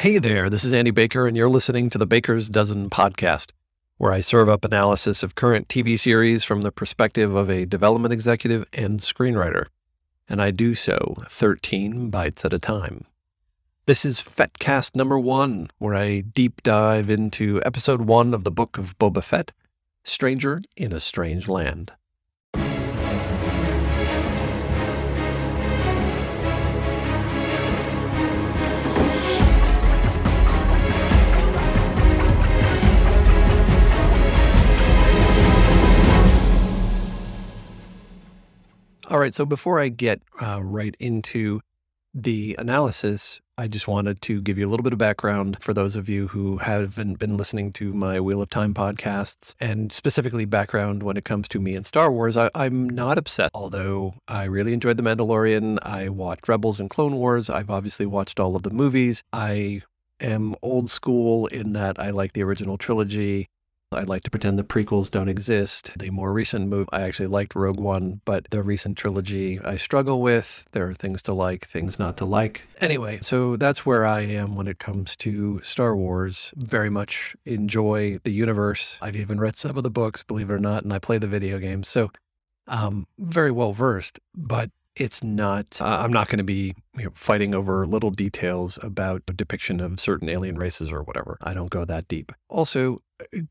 Hey there, this is Andy Baker, and you're listening to the Baker's Dozen podcast, where I serve up analysis of current TV series from the perspective of a development executive and screenwriter. And I do so 13 bites at a time. This is FettCast number one, where I deep dive into episode one of the book of Boba Fett Stranger in a Strange Land. All right, so before I get uh, right into the analysis, I just wanted to give you a little bit of background for those of you who haven't been listening to my Wheel of Time podcasts, and specifically background when it comes to me and Star Wars. I, am not upset, although I really enjoyed The Mandalorian. I watched Rebels and Clone Wars. I've obviously watched all of the movies. I am old school in that I like the original trilogy. I like to pretend the prequels don't exist. The more recent move, I actually liked Rogue One, but the recent trilogy I struggle with. There are things to like, things not to like. Anyway, so that's where I am when it comes to Star Wars. Very much enjoy the universe. I've even read some of the books, believe it or not, and I play the video games. So um, very well versed, but it's not uh, i'm not going to be you know, fighting over little details about depiction of certain alien races or whatever i don't go that deep also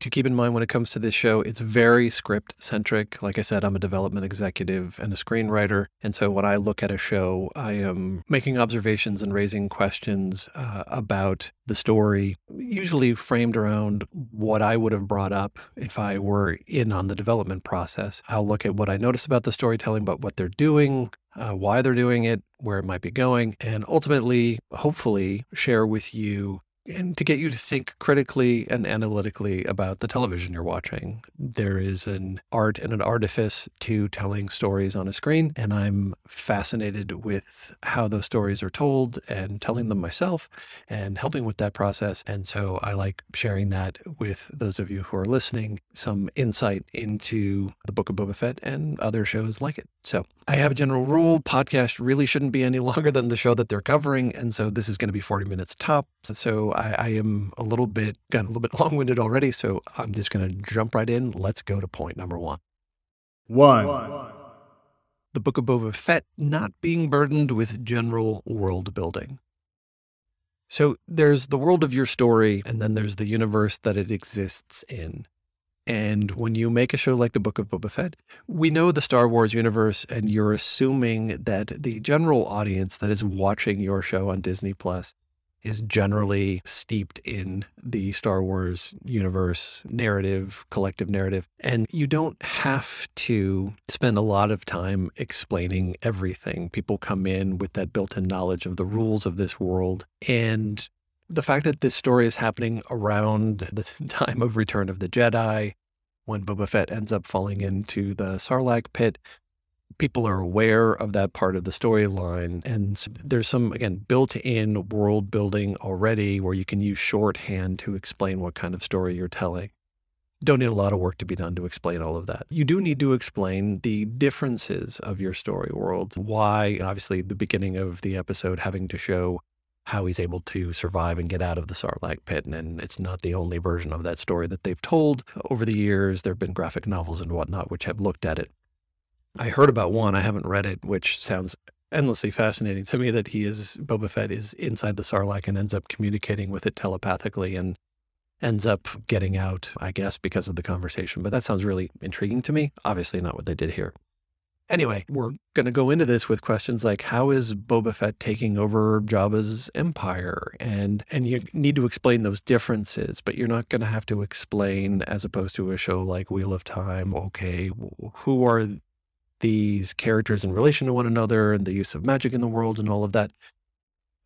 to keep in mind when it comes to this show, it's very script centric. Like I said, I'm a development executive and a screenwriter. And so when I look at a show, I am making observations and raising questions uh, about the story, usually framed around what I would have brought up if I were in on the development process. I'll look at what I notice about the storytelling, but what they're doing, uh, why they're doing it, where it might be going, and ultimately, hopefully, share with you and to get you to think critically and analytically about the television you're watching. There is an art and an artifice to telling stories on a screen, and I'm fascinated with how those stories are told and telling them myself and helping with that process. And so I like sharing that with those of you who are listening, some insight into the Book of Boba Fett and other shows like it. So I have a general rule podcast really shouldn't be any longer than the show that they're covering. And so this is going to be 40 minutes top. So I, I am a little bit, got a little bit long winded already. So I'm just going to jump right in. Let's go to point number one. One. The Book of Boba Fett not being burdened with general world building. So there's the world of your story, and then there's the universe that it exists in. And when you make a show like the Book of Boba Fett, we know the Star Wars universe, and you're assuming that the general audience that is watching your show on Disney Plus is generally steeped in the Star Wars universe narrative, collective narrative. And you don't have to spend a lot of time explaining everything. People come in with that built in knowledge of the rules of this world. And the fact that this story is happening around the time of Return of the Jedi, when Boba Fett ends up falling into the Sarlacc pit, people are aware of that part of the storyline. And there's some, again, built in world building already where you can use shorthand to explain what kind of story you're telling. Don't need a lot of work to be done to explain all of that. You do need to explain the differences of your story world. Why, and obviously, the beginning of the episode having to show how he's able to survive and get out of the Sarlacc pit. And it's not the only version of that story that they've told over the years. There have been graphic novels and whatnot which have looked at it. I heard about one, I haven't read it, which sounds endlessly fascinating to me that he is, Boba Fett is inside the Sarlacc and ends up communicating with it telepathically and ends up getting out, I guess, because of the conversation. But that sounds really intriguing to me. Obviously, not what they did here. Anyway, we're going to go into this with questions like how is Boba Fett taking over Jabba's empire? And and you need to explain those differences, but you're not going to have to explain as opposed to a show like Wheel of Time, okay, who are these characters in relation to one another and the use of magic in the world and all of that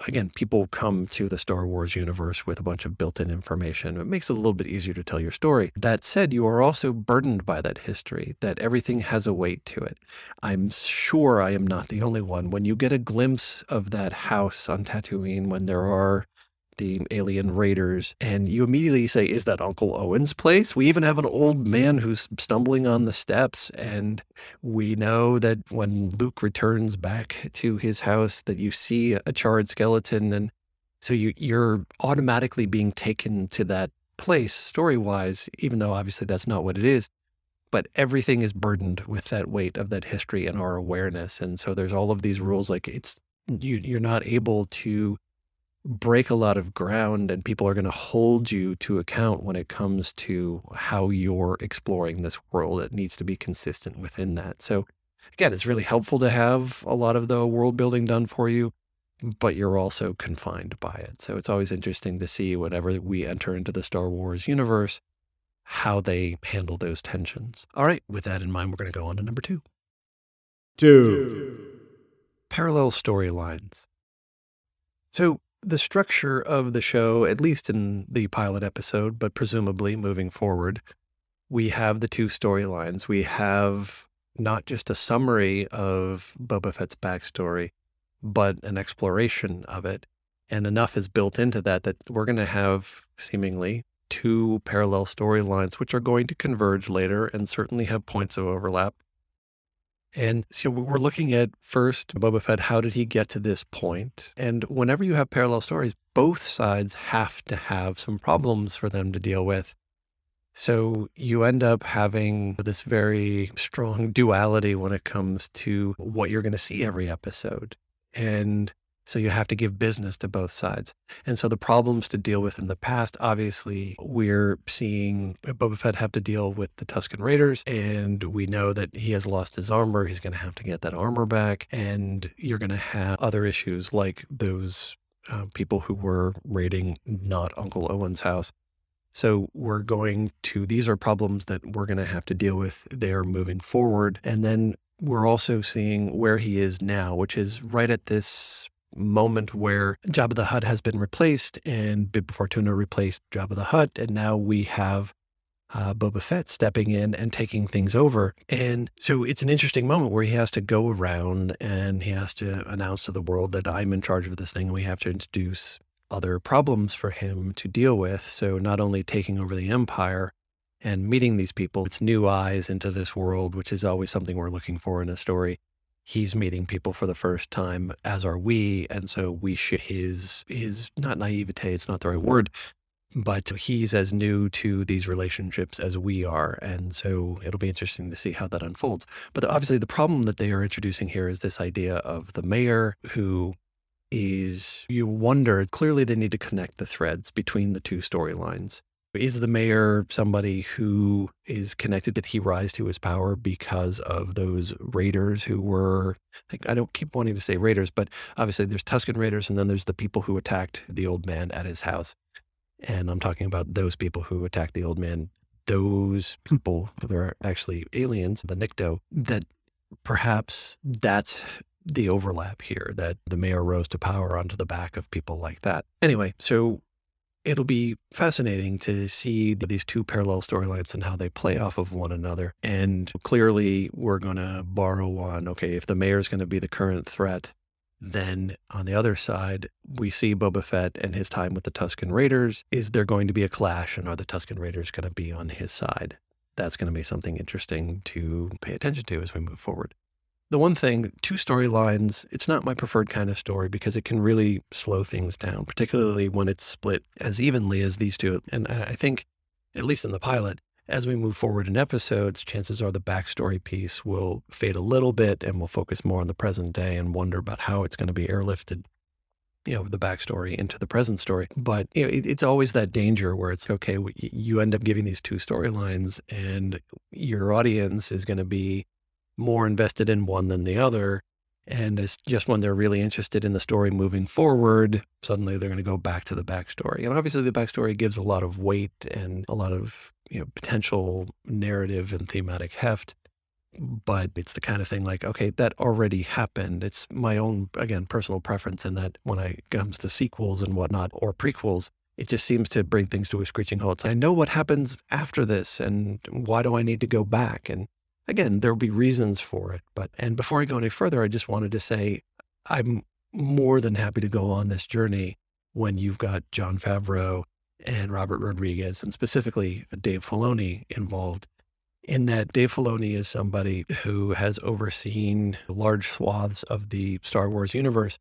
again, people come to the Star Wars universe with a bunch of built in information. It makes it a little bit easier to tell your story. That said, you are also burdened by that history, that everything has a weight to it. I'm sure I am not the only one. When you get a glimpse of that house on Tatooine, when there are the alien raiders, and you immediately say, Is that Uncle Owen's place? We even have an old man who's stumbling on the steps. And we know that when Luke returns back to his house, that you see a charred skeleton. And So you, you're automatically being taken to that place story wise, even though obviously that's not what it is. But everything is burdened with that weight of that history and our awareness. And so there's all of these rules like it's you you're not able to break a lot of ground and people are going to hold you to account when it comes to how you're exploring this world. It needs to be consistent within that. So again, it's really helpful to have a lot of the world building done for you but you're also confined by it. So it's always interesting to see whenever we enter into the Star Wars universe, how they handle those tensions. All right, with that in mind, we're going to go on to number two. Two. Parallel storylines. So the structure of the show, at least in the pilot episode, but presumably moving forward, we have the two storylines. We have not just a summary of Boba Fett's backstory, but an exploration of it. And enough is built into that that we're going to have seemingly two parallel storylines, which are going to converge later and certainly have points of overlap. And so we're looking at first Boba Fett, how did he get to this point? And whenever you have parallel stories, both sides have to have some problems for them to deal with. So you end up having this very strong duality when it comes to what you're going to see every episode. And so you have to give business to both sides. And so the problems to deal with in the past, obviously, we're seeing Boba Fett have to deal with the Tusken Raiders. And we know that he has lost his armor. He's going to have to get that armor back. And you're going to have other issues like those uh, people who were raiding not Uncle Owen's house. So we're going to, these are problems that we're going to have to deal with there moving forward. And then we're also seeing where he is now, which is right at this moment where Jabba the Hutt has been replaced and Bib Fortuna replaced Jabba the Hutt. And now we have uh, Boba Fett stepping in and taking things over. And so it's an interesting moment where he has to go around and he has to announce to the world that I'm in charge of this thing. We have to introduce other problems for him to deal with. So not only taking over the empire, and meeting these people. It's new eyes into this world, which is always something we're looking for in a story. He's meeting people for the first time, as are we, and so we should his his not naivete. It's not the right word, but he's as new to these relationships as we are, and so it'll be interesting to see how that unfolds. But obviously, the problem that they are introducing here is this idea of the mayor who is you wonder clearly they need to connect the threads between the two storylines is the mayor somebody who is connected? Did he rise to his power because of those raiders who were, I don't keep wanting to say raiders, but obviously there's Tusken Raiders and then there's the people who attacked the old man at his house. And I'm talking about those people who attacked the old man. Those hmm. people, they're actually aliens, the Nikto, that perhaps that's the overlap here that the mayor rose to power onto the back of people like that. Anyway, so it'll be fascinating to see these two parallel storylines and how they play off of one another. And clearly, we're going to borrow on okay, if the mayor is going to be the current threat, then on the other side, we see Boba Fett and his time with the Tusken Raiders. Is there going to be a clash, and are the Tusken Raiders going to be on his side? That's going to be something interesting to pay attention to as we move forward. The one thing, two storylines, it's not my preferred kind of story because it can really slow things down, particularly when it's split as evenly as these two. And I think, at least in the pilot, as we move forward in episodes, chances are the backstory piece will fade a little bit and we'll focus more on the present day and wonder about how it's going to be airlifted you know the backstory into the present story but you know, it, it's always that danger where it's okay you end up giving these two storylines and your audience is going to be more invested in one than the other. And it's just when they're really interested in the story moving forward, suddenly they're going to go back to the backstory. And obviously, the backstory gives a lot of weight and a lot of you know potential narrative and thematic heft. But it's the kind of thing like, okay, that already happened. It's my own, again, personal preference in that when it comes to sequels and whatnot or prequels, it just seems to bring things to a screeching halt. I know what happens after this, and why do I need to go back? And Again, there'll be reasons for it. But, and before I go any further, I just wanted to say I'm more than happy to go on this journey when you've got Jon Favreau and Robert Rodriguez, and specifically uh, Dave Filoni involved. In that, Dave Filoni is somebody who has overseen large swaths of the Star Wars universe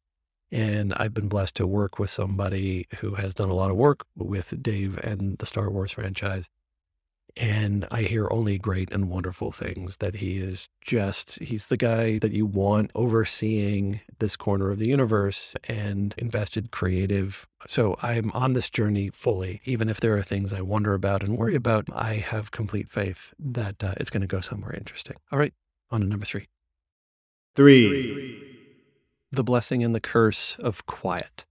And I've been blessed to work with somebody who has done a lot of work with Dave and the Star Wars franchise. And I hear only great and wonderful things that he is just, he's the guy that you want overseeing this corner of the universe and invested creative. So I'm on this journey fully. Even if there are things I wonder about and worry about, I have complete faith that uh, it's going to go somewhere interesting. All right, on to number three. Three. The blessing and the curse of quiet.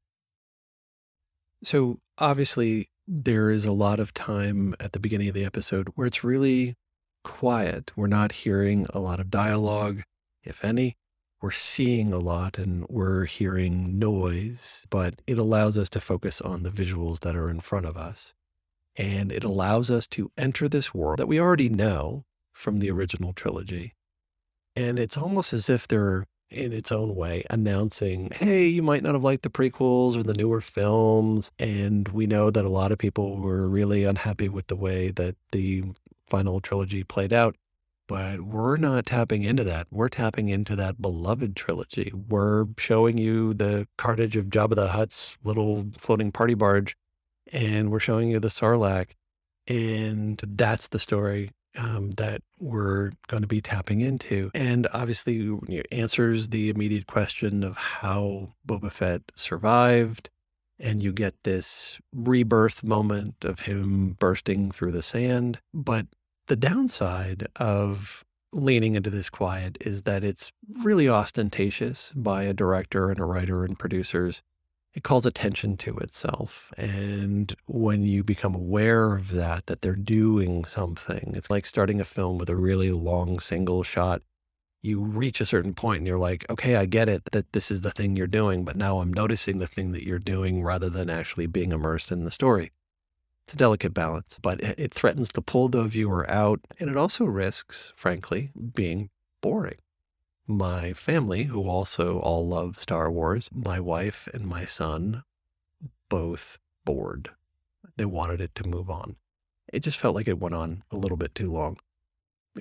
So obviously, there is a lot of time at the beginning of the episode where it's really quiet. We're not hearing a lot of dialogue, if any. We're seeing a lot and we're hearing noise, but it allows us to focus on the visuals that are in front of us. And it mm. allows us to enter this world that we already know from the mm. original trilogy. And it's almost as if they're in its own way, announcing, hey, you might not have liked the prequels or the newer films. And we know that a lot of people were really unhappy with the way that the final trilogy played out. But we're not tapping into that. We're tapping into that beloved trilogy. We're showing you the carnage of Jabba the Hutt's little floating party barge, and we're showing you the Sarlacc. And that's the story um, that we're going to be tapping into. And obviously, answers the immediate question of how Boba Fett survived. And you get this rebirth moment of him bursting through the sand. But the downside of leaning into this quiet is that it's really ostentatious by a director and a writer and producers it calls attention to itself. And when you become aware of that, that they're doing something, it's like starting a film with a really long single shot. You reach a certain point and you're like, okay, I get it that this is the thing you're doing, but now I'm noticing the thing that you're doing rather than actually being immersed in the story. It's a delicate balance, but it threatens to pull the viewer out. And it also risks, frankly, being boring my family, who also all love Star Wars, my wife and my son, both bored. They wanted it to move on. It just felt like it went on a little bit too long.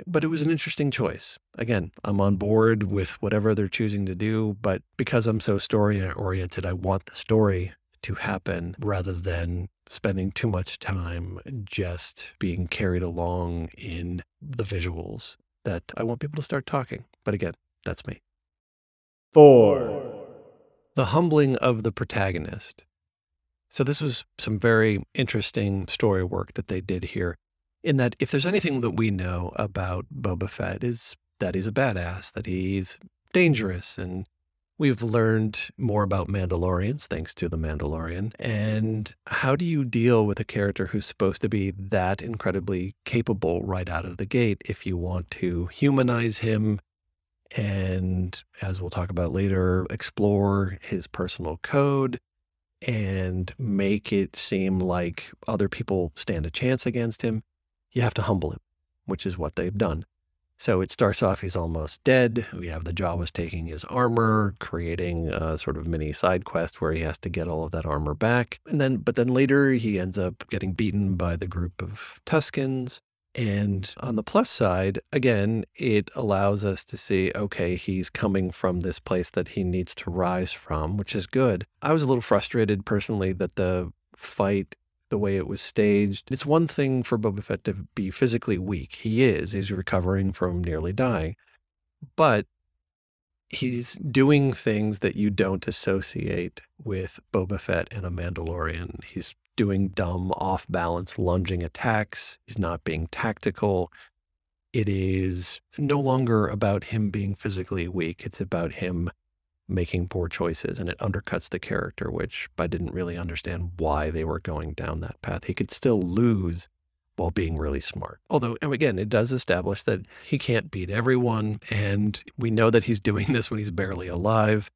But it was an interesting choice. Again, I'm on board with whatever they're choosing to do, but because I'm so story oriented, I want the story to happen rather than spending too much time just being carried along in the visuals that I want people to start talking. But again, that's me. Four. The humbling of the protagonist. So, this was some very interesting story work that they did here. In that, if there's anything that we know about Boba Fett, is that he's a badass, that he's dangerous. And we've learned more about Mandalorians thanks to The Mandalorian. And how do you deal with a character who's supposed to be that incredibly capable right out of the gate if you want to humanize him and as we'll talk about later, explore his personal code and make it seem like other people stand a chance against him. You have to humble him, which is what they've done. So it starts off, he's almost dead. We have the Jawas taking his armor, creating a sort of mini side quest where he has to get all of that armor back. And then, but then later he ends up getting beaten by the group of Tuskens. And on the plus side, again, it allows us to see okay, he's coming from this place that he needs to rise from, which is good. I was a little frustrated personally that the fight, the way it was staged, it's one thing for Boba Fett to be physically weak. He is, he's recovering from nearly dying. But he's doing things that you don't associate with Boba Fett and a Mandalorian. He's doing dumb, off balance lunging attacks. He's not being tactical. It is no longer about him being physically weak. It's about him making poor choices and it undercuts the character, which I didn't really understand why they were going down that path. He could still lose while being really smart. Although, and again, it does establish that he can't beat everyone. And we know that he's doing this when he's barely alive.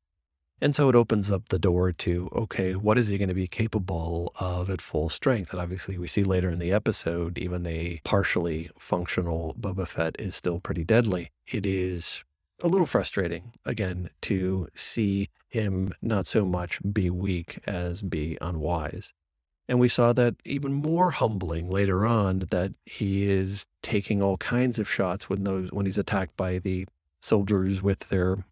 And so it opens up the door to okay, what is he going to be capable of at full strength? And obviously, we see later in the episode, even a partially functional Boba Fett is still pretty deadly. It is a little frustrating, again, to see him not so much be weak as be unwise. And we saw that even more humbling later on that he is taking all kinds of shots when those when he's attacked by the soldiers with their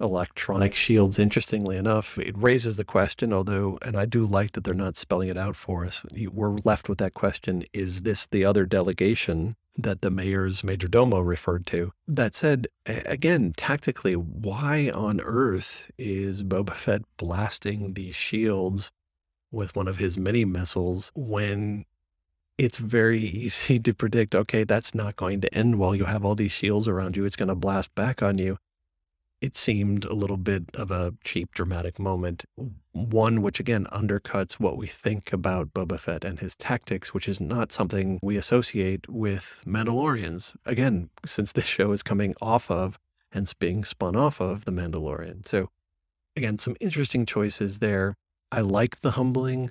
electronic shields, interestingly enough, it raises the question, although, and I do like that they're not spelling it out for us. We're left with that question is this the other delegation that the mayor's major domo referred to? That said, again, tactically, why on earth is Boba Fett blasting these shields with one of his mini missiles when it's very easy to predict okay, that's not going to end well. You have all these shields around you, it's going to blast back on you it seemed a little bit of a cheap, dramatic moment. Mm. One which again undercuts what we think about Boba Fett and his tactics, which is not something we associate with Mandalorians. Again, since this show is coming off of and being spun off of The Mandalorian. So, again, some interesting choices there. I like the humbling.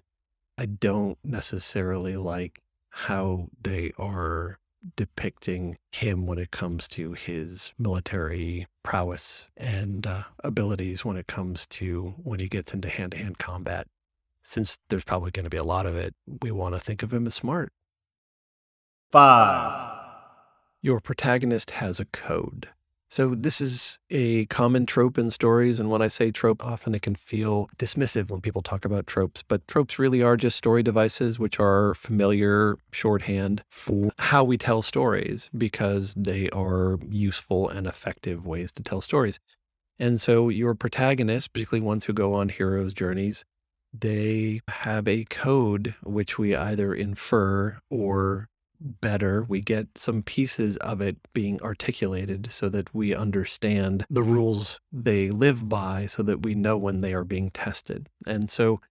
I don't necessarily like how they are depicting him when it comes to his military prowess and uh, abilities when it comes to when he gets into hand to hand combat. Since there's probably going to be a lot of it, we want to think of him as smart. Five. Your protagonist has a code. So, this is a common trope in stories. And when I say trope, often it can feel dismissive when people talk about tropes. But tropes really are just story devices, which are familiar shorthand for how we tell stories because they are useful and effective ways to tell stories. And so, your protagonists, particularly ones who go on heroes' journeys, they have a code which we either infer or better. We get some pieces of it being articulated so that we understand the rules they live by so that we know when they are being tested. And so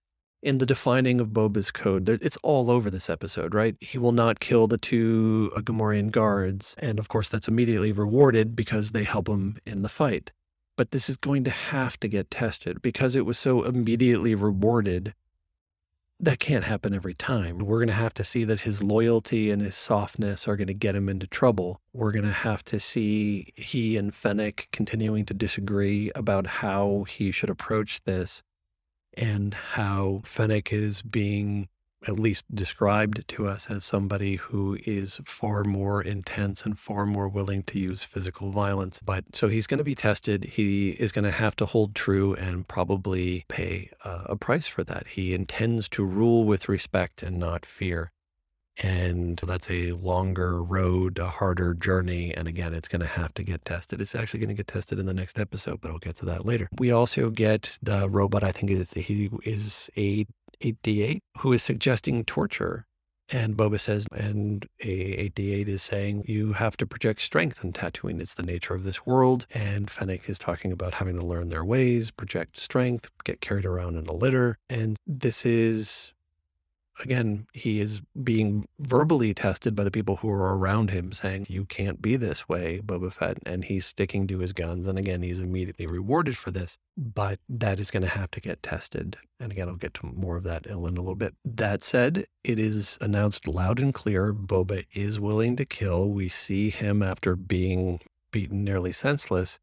in the defining of Boba's code, it's all over this episode, right? He will not kill the two uh, Gamorrean guards. And of course, that's immediately rewarded because they help him in the fight. But this is going to have to get tested because it was so immediately rewarded that can't happen every time. We're going to have to see that his loyalty and his softness are going to get him into trouble. We're going to have to see he and Fennec continuing to disagree about how he should approach this and how Fennec is being at least described to us as somebody who is far more intense and far more willing to use physical violence. But so he's going to be tested. He is going to have to hold true and probably pay a, a price for that. He intends to rule with respect and not fear. And that's a longer road, a harder journey. And again, it's going to have to get tested. It's actually going to get tested in the next episode, but I'll get to that later. We also get the robot, I think is he is a 8D8 who is suggesting torture. And Boba says, and a 8D8 is saying, you have to project strength in Tatooine. It's the nature of this world. And Fennec is talking about having to learn their ways, project strength, get carried around in a litter. And this is again, he is being verbally tested by the people who are around him, saying, You can't be this way, Boba Fett. And he's sticking to his guns. And again, he's immediately rewarded for this. But that is going to have to get tested. And again, I'll get to more of that in a little bit. That said, it is announced loud and clear Boba is willing to kill. We see him after being beaten nearly senseless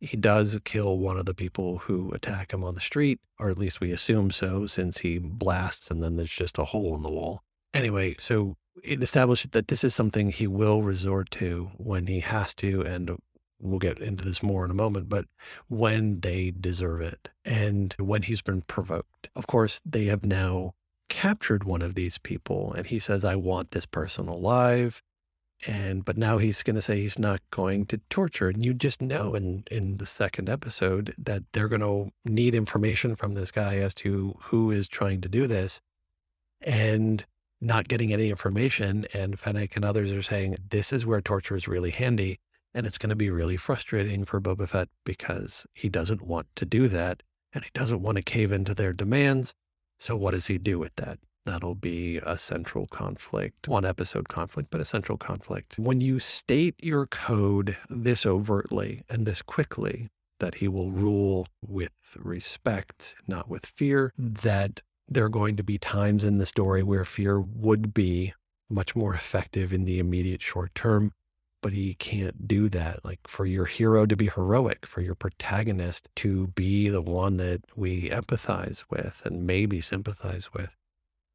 he does kill one of the people who attack him on the street, or at least we assume so, since he blasts and then there's just a hole in the wall. Anyway, so it established that this is something he will resort to when he has to, and we'll get into this more in a moment, but when they deserve it and when he's been provoked. Of course, they have now captured one of these people, and he says, I want this person alive and but now he's going to say he's not going to torture and you just know in in the second episode that they're going to need information from this guy as to who is trying to do this and not getting any information and Fennec and others are saying this is where torture is really handy and it's going to be really frustrating for Boba Fett because he doesn't want to do that and he doesn't want to cave into their demands so what does he do with that That'll be a central conflict, one episode conflict, but a central conflict. When you state your code this overtly and this quickly, that he will rule with respect, not with fear, that there are going to be times in the story where fear would be much more effective in the immediate short term, but he can't do that. Like for your hero to be heroic, for your protagonist to be the one that we empathize with and maybe sympathize with,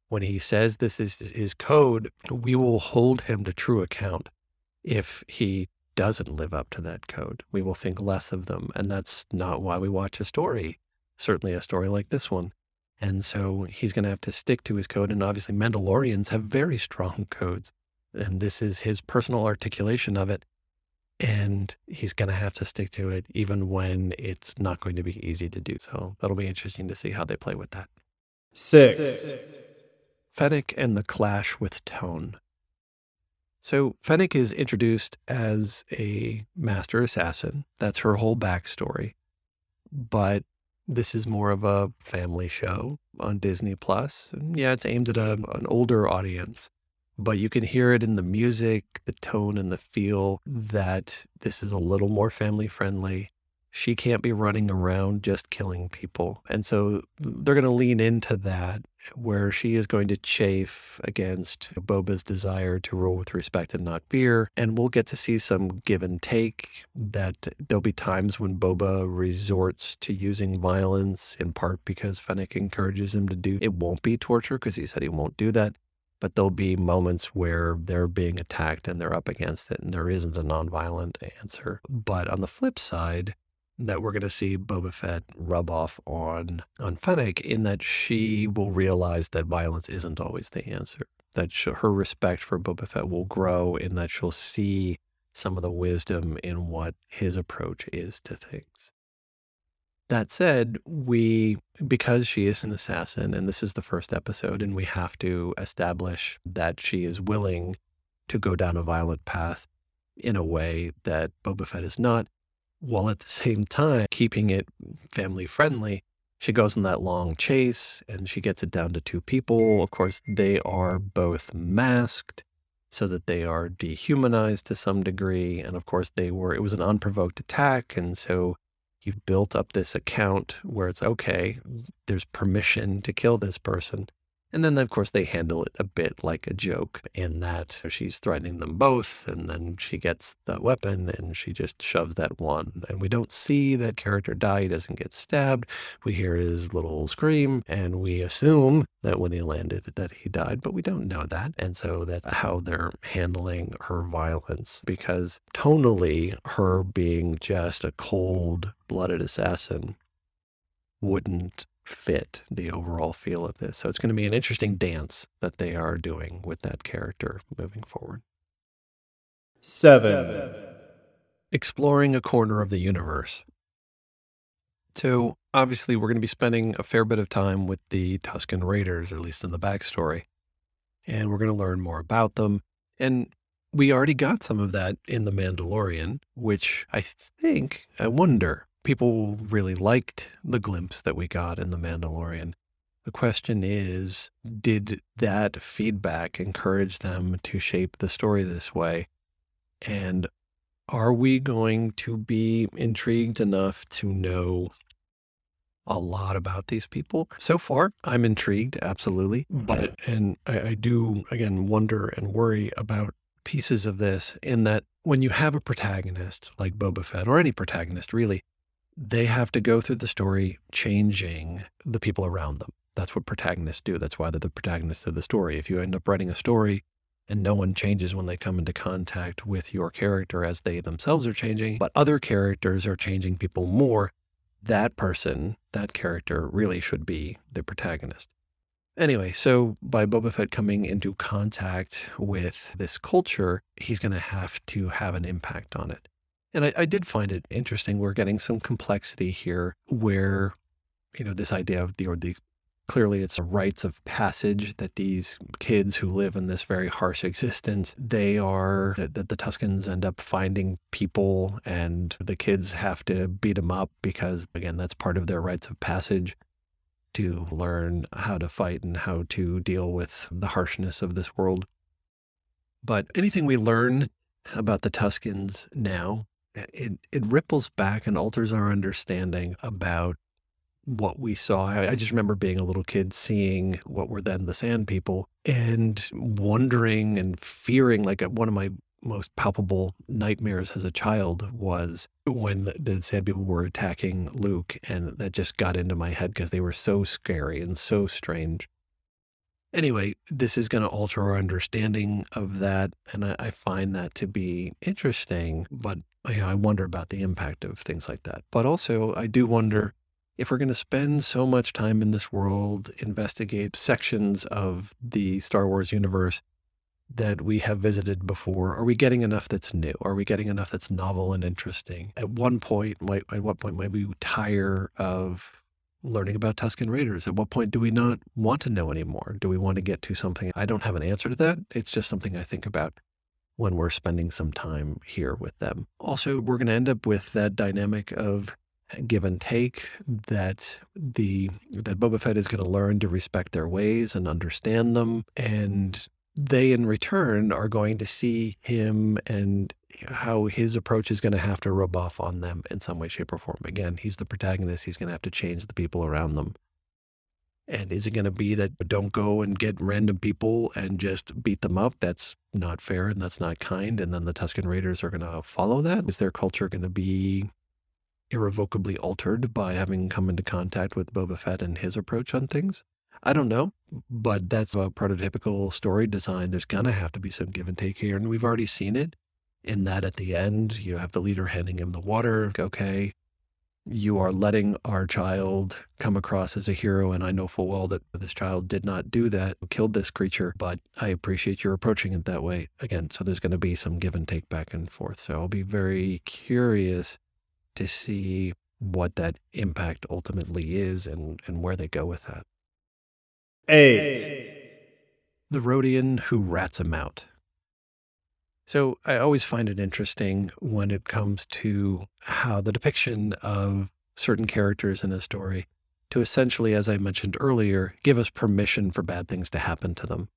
when he says this is his code, we will hold him to true account if he doesn't live up to that code. We will think less of them. And that's not why we watch a story, certainly a story like this one. And so he's going to have to stick to his code. And obviously, Mandalorians have very strong codes. And this is his personal articulation of it. And he's going to have to stick to it, even when it's not going to be easy to do so. That'll be interesting to see how they play with that. Six. Fennec and the clash with tone. So Fennec is introduced as a master assassin. That's her whole backstory. But this is more of a family show on Disney Plus. Yeah, it's aimed at a, an older audience, but you can hear it in the music, the tone, and the feel that this is a little more family friendly she can't be running around just killing people. And so they're going to lean into that, where she is going to chafe against Boba's desire to rule with respect and not fear. And we'll get to see some give and take, that there'll be times when Boba resorts to using violence, in part because Fennec encourages him to do it. won't be torture because he said he won't do that. But there'll be moments where they're being attacked and they're up against it, and there isn't a nonviolent answer. But on the flip side, that we're going to see Boba Fett rub off on on Fennec in that she will realize that violence isn't always the answer. That she, her respect for Boba Fett will grow in that she'll see some of the wisdom in what his approach is to things. That said, we, because she is an assassin, and this is the first episode, and we have to establish that she is willing to go down a violent path in a way that Boba Fett is not, while at the same time keeping it family friendly. She goes on that long chase and she gets it down to two people. Of course, they are both masked so that they are dehumanized to some degree. And of course, they were, it was an unprovoked attack. And so you've built up this account where it's okay, there's permission to kill this person. And then, of course, they handle it a bit like a joke in that she's threatening them both. And then she gets the weapon and she just shoves that one. And we don't see that character die. He doesn't get stabbed. We hear his little scream and we assume that when he landed that he died, but we don't know that. And so that's how they're handling her violence because tonally, her being just a cold blooded assassin wouldn't fit the overall feel of this. So it's going to be an interesting dance that they are doing with that character moving forward. Seven. Exploring a corner of the universe. So obviously, we're going to be spending a fair bit of time with the Tusken Raiders, at least in the backstory. And we're going to learn more about them. And we already got some of that in The Mandalorian, which I think, I wonder, people really liked the glimpse that we got in The Mandalorian. The question is did that feedback encourage them to shape the story this way? And are we going to be intrigued enough to know a lot about these people? So far, I'm intrigued, absolutely. But, and I, I do, again, wonder and worry about pieces of this in that when you have a protagonist like Boba Fett, or any protagonist really, they have to go through the story changing the people around them. That's what protagonists do. That's why they're the protagonists of the story. If you end up writing a story and no one changes when they come into contact with your character as they themselves are changing, but other characters are changing people more, that person, that character really should be the protagonist. Anyway, so by Boba Fett coming into contact with this culture, he's going to have to have an impact on it. And I, I did find it interesting. We're getting some complexity here where, you know, this idea of the, or these clearly it's a rites of passage that these kids who live in this very harsh existence they are that the Tuskens end up finding people and the kids have to beat them up because again that's part of their rites of passage to learn how to fight and how to deal with the harshness of this world but anything we learn about the Tuskens now it, it ripples back and alters our understanding about what we saw. I, I just remember being a little kid seeing what were then the Sand People and wondering and fearing. Like uh, one of my most palpable nightmares as a child was when the Sand People were attacking Luke, and that just got into my head because they were so scary and so strange. Anyway, this is going to alter our understanding of that. And I, I find that to be interesting, but you know, I wonder about the impact of things like that. But also, I do wonder if we're going to spend so much time in this world, investigate sections of the Star Wars universe that we have visited before? Are we getting enough that's new? Are we getting enough that's novel and interesting? At one point, at what point might we tire of learning about Tusken Raiders? At what point do we not want to know anymore? Do we want to get to something? I don't have an answer to that. It's just something I think about when we're spending some time here with them. Also, we're going to end up with that dynamic of give and take that the that Boba Fett is going to learn to respect their ways and understand them and they in return are going to see him and how his approach is going to have to rub off on them in some way, shape, or form. Again, he's the protagonist. He's going to have to change the people around them. And is it going to be that don't go and get random people and just beat them up? That's not fair and that's not kind. And then the Tusken Raiders are going to follow that? Is their culture going to be irrevocably altered by having come into contact with Boba Fett and his approach on things? I don't know, but that's a prototypical story design. There's going to have to be some give and take here. And we've already seen it in that at the end, you have the leader handing him the water. Okay, you are letting our child come across as a hero. And I know full well that this child did not do that, killed this creature, but I appreciate your approaching it that way. Again, so there's going to be some give and take back and forth. So I'll be very curious to see what that impact ultimately is and, and where they go with that. Eight. The Rodian who rats him out. So I always find it interesting when it comes to how the depiction of certain characters in a story to essentially, as I mentioned earlier, give us permission for bad things to happen to them.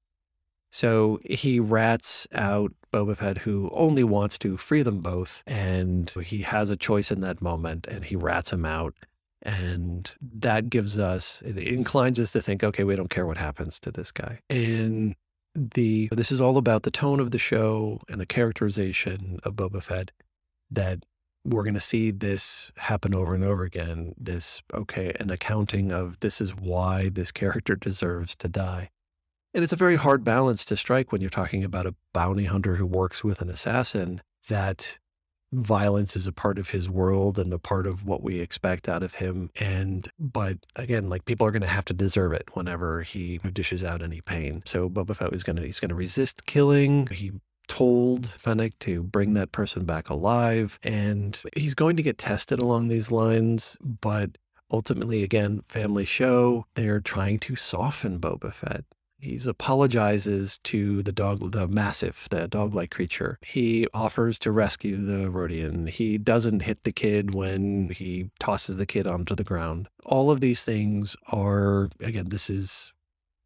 So he rats out Boba Fett, who only wants to free them both. And he has a choice in that moment and he rats him out. And that gives us, it inclines us to think, okay, we don't care what happens to this guy. And the this is all about the tone of the show and the characterization of Boba Fett that we're going to see this happen over and over again. This, okay, an accounting of this is why this character deserves to die. And it's a very hard balance to strike when you're talking about a bounty hunter who works with an assassin that violence is a part of his world and a part of what we expect out of him. And, but again, like people are going to have to deserve it whenever he dishes out any pain. So Boba Fett is going to, he's going to resist killing. He told Fennec to bring that person back alive. And he's going to get tested along these lines, but ultimately, again, family show, they're trying to soften Boba Fett. He apologizes to the dog, the massive, the dog-like creature. He offers to rescue the Rodian. He doesn't hit the kid when he tosses the kid onto the ground. All of these things are, again, this is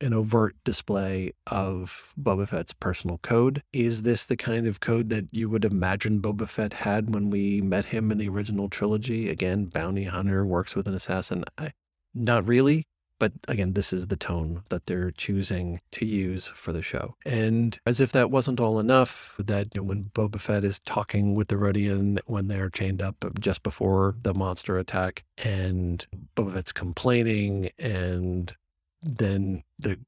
an overt display of Boba Fett's personal code. Is this the kind of code that you would imagine Boba Fett had when we met him in the original trilogy? Again, bounty hunter works with an assassin. I, not really. But again, this is the tone that they're choosing to use for the show. And as if that wasn't all enough, that when Boba Fett is talking with the Rodian when they're chained up just before the monster attack, and Boba Fett's complaining, and then the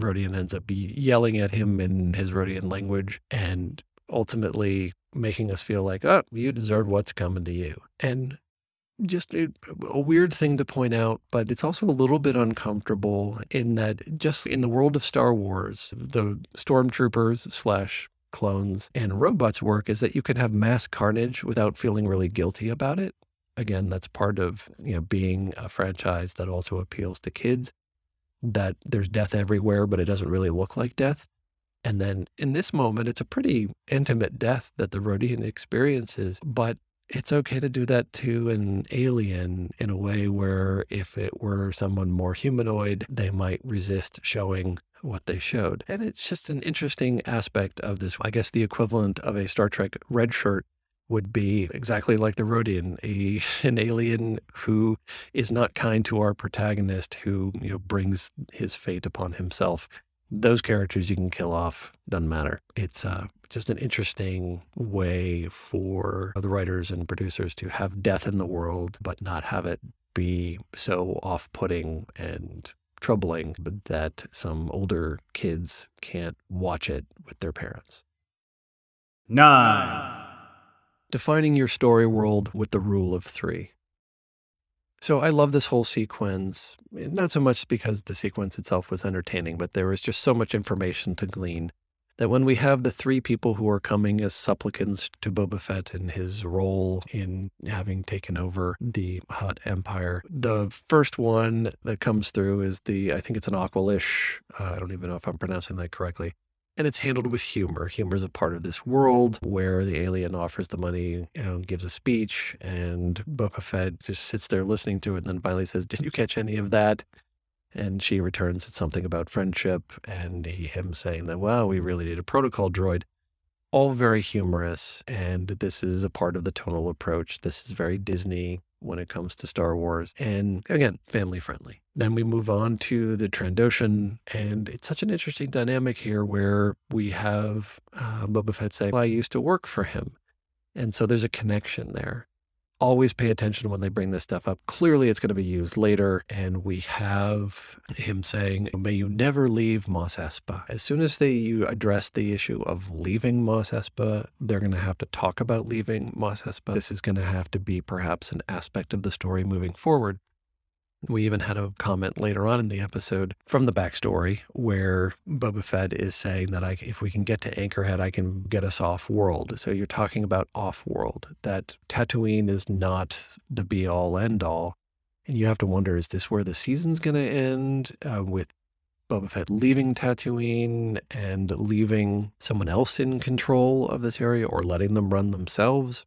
Rodian ends up yelling at him in his Rodian language, and ultimately making us feel like, oh, you deserve what's coming to you. And just a, a, weird thing to point out, but it's also a little bit uncomfortable in that just in the world of Star Wars, the stormtroopers slash clones and robots work is that you can have mass carnage without feeling really guilty about it. Again, that's part of you know being a franchise that also appeals to kids. That there's death everywhere, but it doesn't really look like death. And then in this moment, it's a pretty intimate death that the Rodian experiences, but it's okay to do that to an alien in a way where if it were someone more humanoid, they might resist showing what they showed. And it's just an interesting aspect of this. I guess the equivalent of a Star Trek red shirt would be exactly like the Rodian, a an alien who is not kind to our protagonist, who you know brings his fate upon himself those characters you can kill off doesn't matter it's uh, just an interesting way for the writers and producers to have death in the world but not have it be so off-putting and troubling that some older kids can't watch it with their parents. Nine. Defining your story world with the rule of three. So I love this whole sequence, not so much because the sequence itself was entertaining, but there was just so much information to glean that when we have the three people who are coming as supplicants to Boba Fett in his role in having taken over the Hutt Empire, the first one that comes through is the, I think it's an Aqualish. Uh, I don't even know if I'm pronouncing that correctly. And it's handled with humor. Humor is a part of this world where the alien offers the money and gives a speech, and Boba Fett just sits there listening to it and then finally says, Did you catch any of that? And she returns it's something about friendship and he, him saying that, wow, we really need a protocol droid. All very humorous. And this is a part of the tonal approach. This is very Disney when it comes to Star Wars. And again, family friendly. Then we move on to the Trandoshan. And it's such an interesting dynamic here where we have uh, Boba Fett saying, well, I used to work for him. And so there's a connection there always pay attention when they bring this stuff up. Clearly, it's going to be used later. And we have him saying, May you never leave Mos Espa. As soon as they you address the issue of leaving Mos Espa, they're going to have to talk about leaving Mos Espa. This is going to have to be perhaps an aspect of the story moving forward. We even had a comment later on in the episode from the backstory where Boba Fett is saying that I, if we can get to Anchorhead, I can get us off world. So you're talking about off world, that Tatooine is not the be all end all. And you have to wonder is this where the season's going to end uh, with Boba Fett leaving Tatooine and leaving someone else in control of this area or letting them run themselves?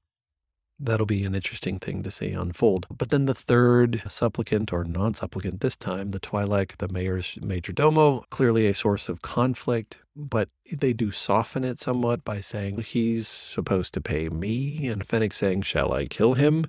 That'll be an interesting thing to see unfold. But then the third supplicant or non supplicant, this time, the Twi'lek, the mayor's major domo, clearly a source of conflict, but they do soften it somewhat by saying he's supposed to pay me, and Fennec saying, Shall I kill him?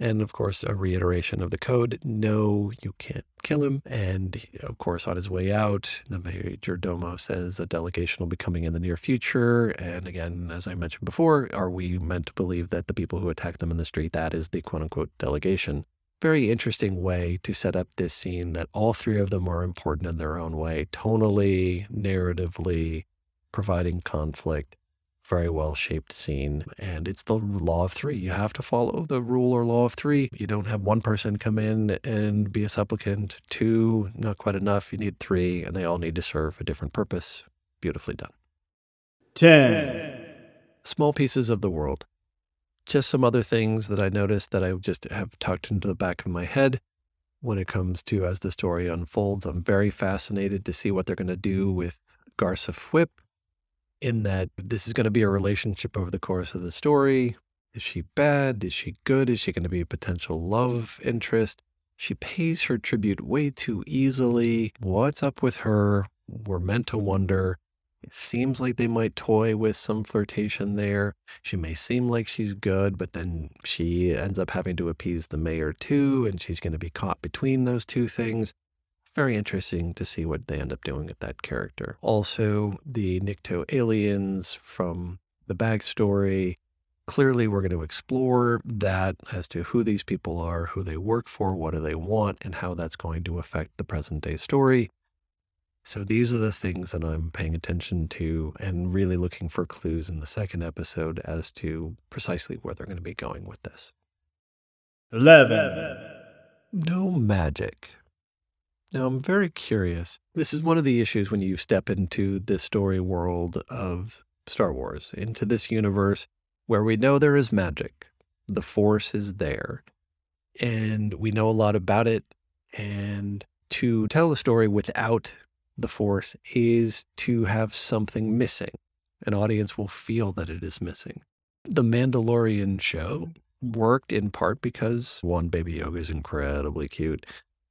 And of course, a reiteration of the code no, you can't kill him. And of course, on his way out, the major domo says a delegation will be coming in the near future. And again, as I mentioned before, are we meant to believe that the people who attack them in the street, that is the quote unquote delegation? Very interesting way to set up this scene that all three of them are important in their own way, tonally, narratively, providing conflict very well shaped scene. And it's the law of three. You have to follow the rule or law of three. You don't have one person come in and be a supplicant, two, not quite enough. You need three, and they all need to serve a different purpose. Beautifully done. 10. Small pieces of the world. Just some other things that I noticed that I just have tucked into the back of my head when it comes to as the story unfolds. I'm very fascinated to see what they're going to do with Garsa Fwip in that this is going to be a relationship over the course of the story. Is she bad? Is she good? Is she going to be a potential love interest? She pays her tribute way too easily. What's up with her? We're meant to wonder. It seems like they might toy with some flirtation there. She may seem like she's good, but then she ends up having to appease the mayor too, and she's going to be caught between those two things very interesting to see what they end up doing with that character. Also, the Nikto aliens from the backstory. Clearly, we're going to explore that as to who these people are, who they work for, what do they want, and how that's going to affect the present day story. So, these are the things that I'm paying attention to and really looking for clues in the second episode as to precisely where they're going to be going with this. 11. No magic. Now, I'm very curious. This is one of the issues when you step into the story world of Star Wars, into this universe where we know there is magic. The Force is there, and we know a lot about it. And to tell a story without the Force is to have something missing. An audience will feel that it is missing. The Mandalorian show worked in part because one, Baby Yoda is incredibly cute.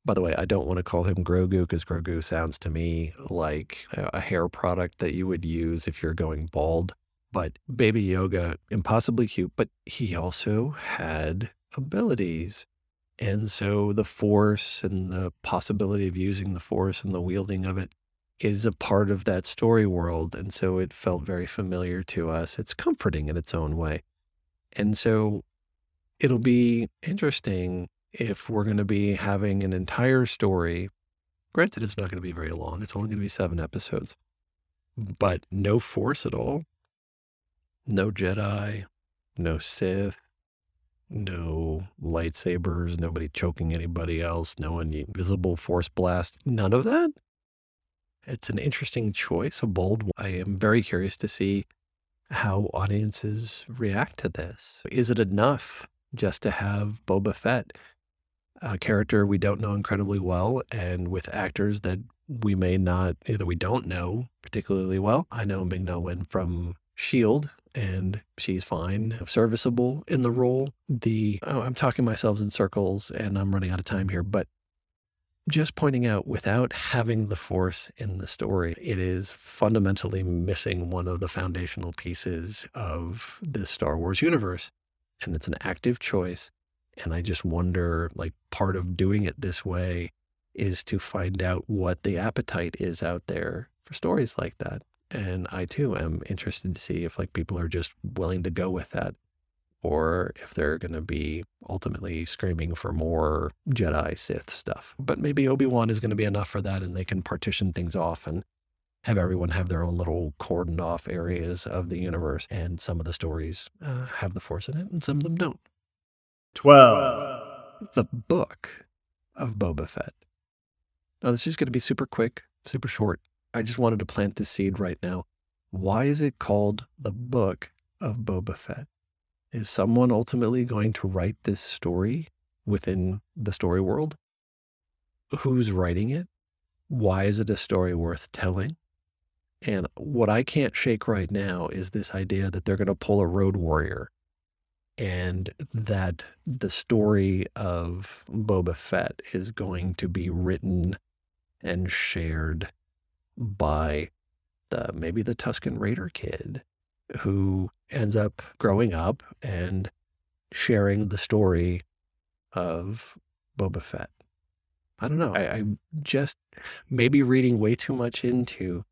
By the way, I don't want to call him Grogu because Grogu sounds to me like a hair product that you would use if you're going bald. But Baby Yoda, impossibly cute, but he also had abilities. And so the force and the possibility of using the force and the wielding of it is a part of that story world. And so it felt very familiar to us. It's comforting in its own way. And so it'll be interesting if we're going to be having an entire story Granted, it's not going to be very long. It's only going to be seven episodes, but no Force at all. No Jedi, no Sith, no lightsabers, nobody choking anybody else, no invisible Force blast. None of that. It's an interesting choice, a bold one. I am very curious to see how audiences react to this. Is it enough just to have Boba Fett, a character we don't know incredibly well, and with actors that we may not, either we don't know particularly well? I know Ming Wen from S.H.I.E.L.D., and she's fine, serviceable in the role. The oh, I'm talking myself in circles and I'm running out of time here, but just pointing out without having the force in the story, it is fundamentally missing one of the foundational pieces of the Star Wars universe. And it's an active choice. And I just wonder like, part of doing it this way is to find out what the appetite is out there for stories like that. And I too am interested to see if like people are just willing to go with that or if they're going to be ultimately screaming for more Jedi Sith stuff. But maybe Obi Wan is going to be enough for that, and they can partition things off and have everyone have their own little cordoned off areas of the universe. And some of the stories uh, have the Force in it, and some of them don't. 12. The book of Boba Fett. Now, this is going to be super quick, super short. I just wanted to plant this seed right now. Why is it called the book of Boba Fett? Is someone ultimately going to write this story within the story world? Who's writing it? Why is it a story worth telling? And what I can't shake right now is this idea that they're going to pull a road warrior and that the story of Boba Fett is going to be written and shared by the maybe the Tusken Raider kid who ends up growing up and sharing the story of Boba Fett. I don't know. I, I just maybe reading way too much into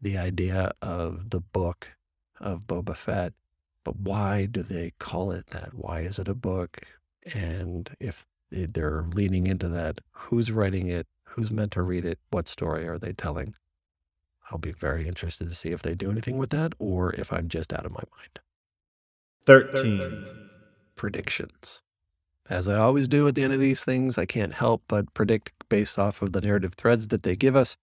the idea of the book of Boba Fett. But why do they call it that? Why is it a book? And if they're leaning into that, who's writing it? Who's meant to read it? What story are they telling? I'll be very interested to see if they do anything with that or if I'm just out of my mind. 13. Predictions. As I always do at the end of these things, I can't help but predict based off of the narrative threads that they give us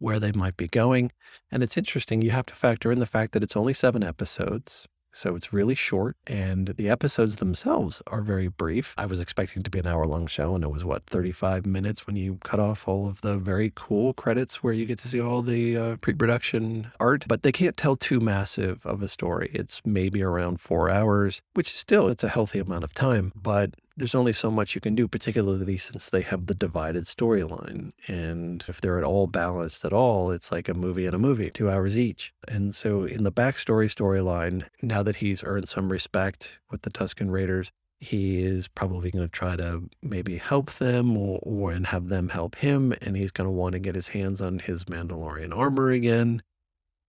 where they might be going. And it's interesting, you have to factor in the fact that it's only seven episodes. So it's really short, and the episodes themselves are very brief. I was expecting to be an hour long show, and it was what, 35 minutes when you cut off all of the very cool credits where you get to see all the uh, pre production art. But they can't tell too massive of a story. It's maybe around four hours, which is still, it's a healthy amount of time. But there's only so much you can do, particularly since they have the divided storyline. And if they're at all balanced at all, it's like a movie and a movie, two hours each. And so, in the backstory storyline, now that he's earned some respect with the Tusken Raiders, he is probably going to try to maybe help them or, or and have them help him. And he's going to want to get his hands on his Mandalorian armor again.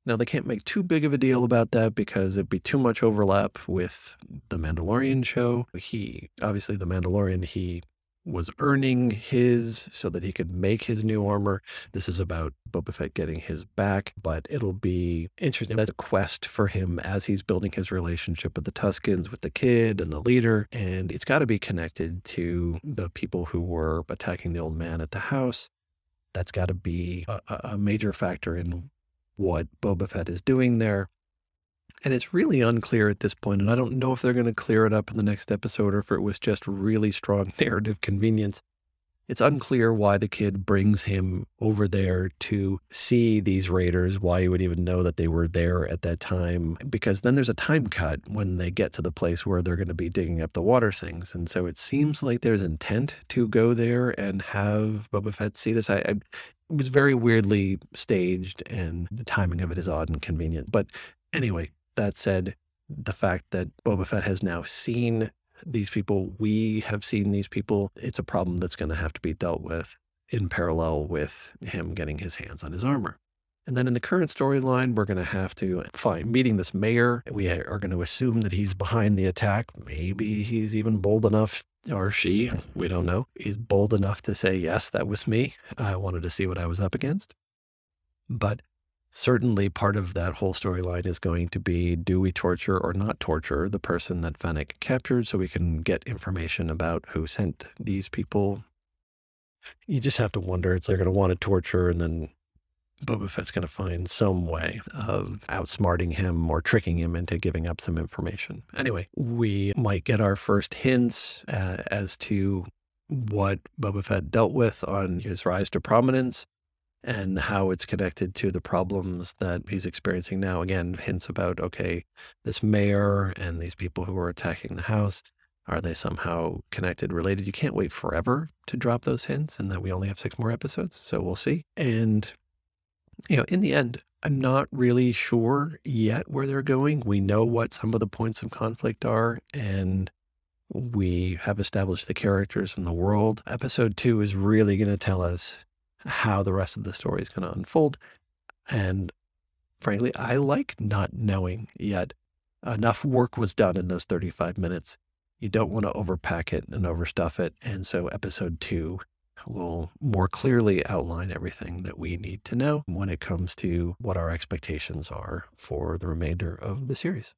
Now, they can't make too big of a deal about that because it'd be too much overlap with the Mandalorian show. He, obviously, the Mandalorian, he was earning his so that he could make his new armor. This is about Boba Fett getting his back, but it'll be interesting. That's a quest for him as he's building his relationship with the Tuskens, with the kid and the leader. And it's got to be connected to the people who were attacking the old man at the house. That's got to be a, a major factor in what Boba Fett is doing there. And it's really unclear at this point, and I don't know if they're going to clear it up in the next episode or if it was just really strong narrative convenience. It's unclear why the kid brings him over there to see these raiders, why you would even know that they were there at that time, because then there's a time cut when they get to the place where they're going to be digging up the water things. And so it seems like there's intent to go there and have Boba Fett see this. I, I it was very weirdly staged, and the timing of it is odd and convenient. But anyway, that said, the fact that Boba Fett has now seen these people, we have seen these people, it's a problem that's going to have to be dealt with in parallel with him getting his hands on his armor. And then in the current storyline, we're going to have to find meeting this mayor. We are going to assume that he's behind the attack. Maybe he's even bold enough, or she, we don't know, he's bold enough to say, yes, that was me. I wanted to see what I was up against. But certainly part of that whole storyline is going to be do we torture or not torture the person that Fennec captured so we can get information about who sent these people. You just have to wonder. It's they're going to want to torture and then Boba Fett's going to find some way of outsmarting him or tricking him into giving up some information. Anyway, we might get our first hints uh, as to what Boba Fett dealt with on his rise to prominence and how it's connected to the problems that he's experiencing now. Again, hints about, okay, this mayor and these people who are attacking the house, are they somehow connected, related? You can't wait forever to drop those hints and that we only have six more episodes. So we'll see. And you know, in the end, I'm not really sure yet where they're going. We know what some of the points of conflict are, and we have established the characters and the world. Episode two is really going to tell us how the rest of the story is going to unfold. And frankly, I like not knowing yet. Enough work was done in those 35 minutes. You don't want to overpack it and overstuff it. And so, episode two will more clearly outline everything that we need to know when it comes to what our expectations are for the remainder of the series.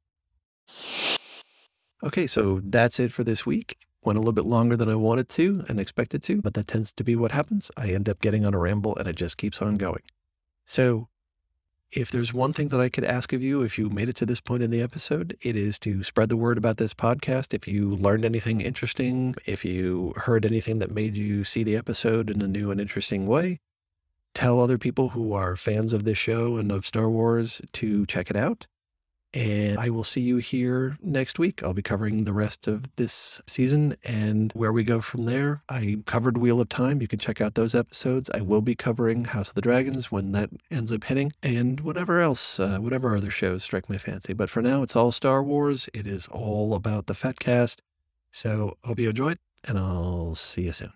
Okay, so that's it for this week. Went a little bit longer than I wanted to and expected to, but that tends to be what happens. I end up getting on a ramble and it just keeps on going. So if there's one thing that I could ask of you, if you made it to this point in the episode, it is to spread the word about this podcast. If you learned anything interesting, if you heard anything that made you see the episode in a new and interesting way, tell other people who are fans of this show and of Star Wars to check it out. And I will see you here next week. I'll be covering the rest of this season and where we go from there. I covered Wheel of Time. You can check out those episodes. I will be covering House of the Dragons when that ends up hitting and whatever else, uh, whatever other shows strike my fancy. But for now, it's all Star Wars. It is all about the Fett cast. So hope you enjoyed, and I'll see you soon.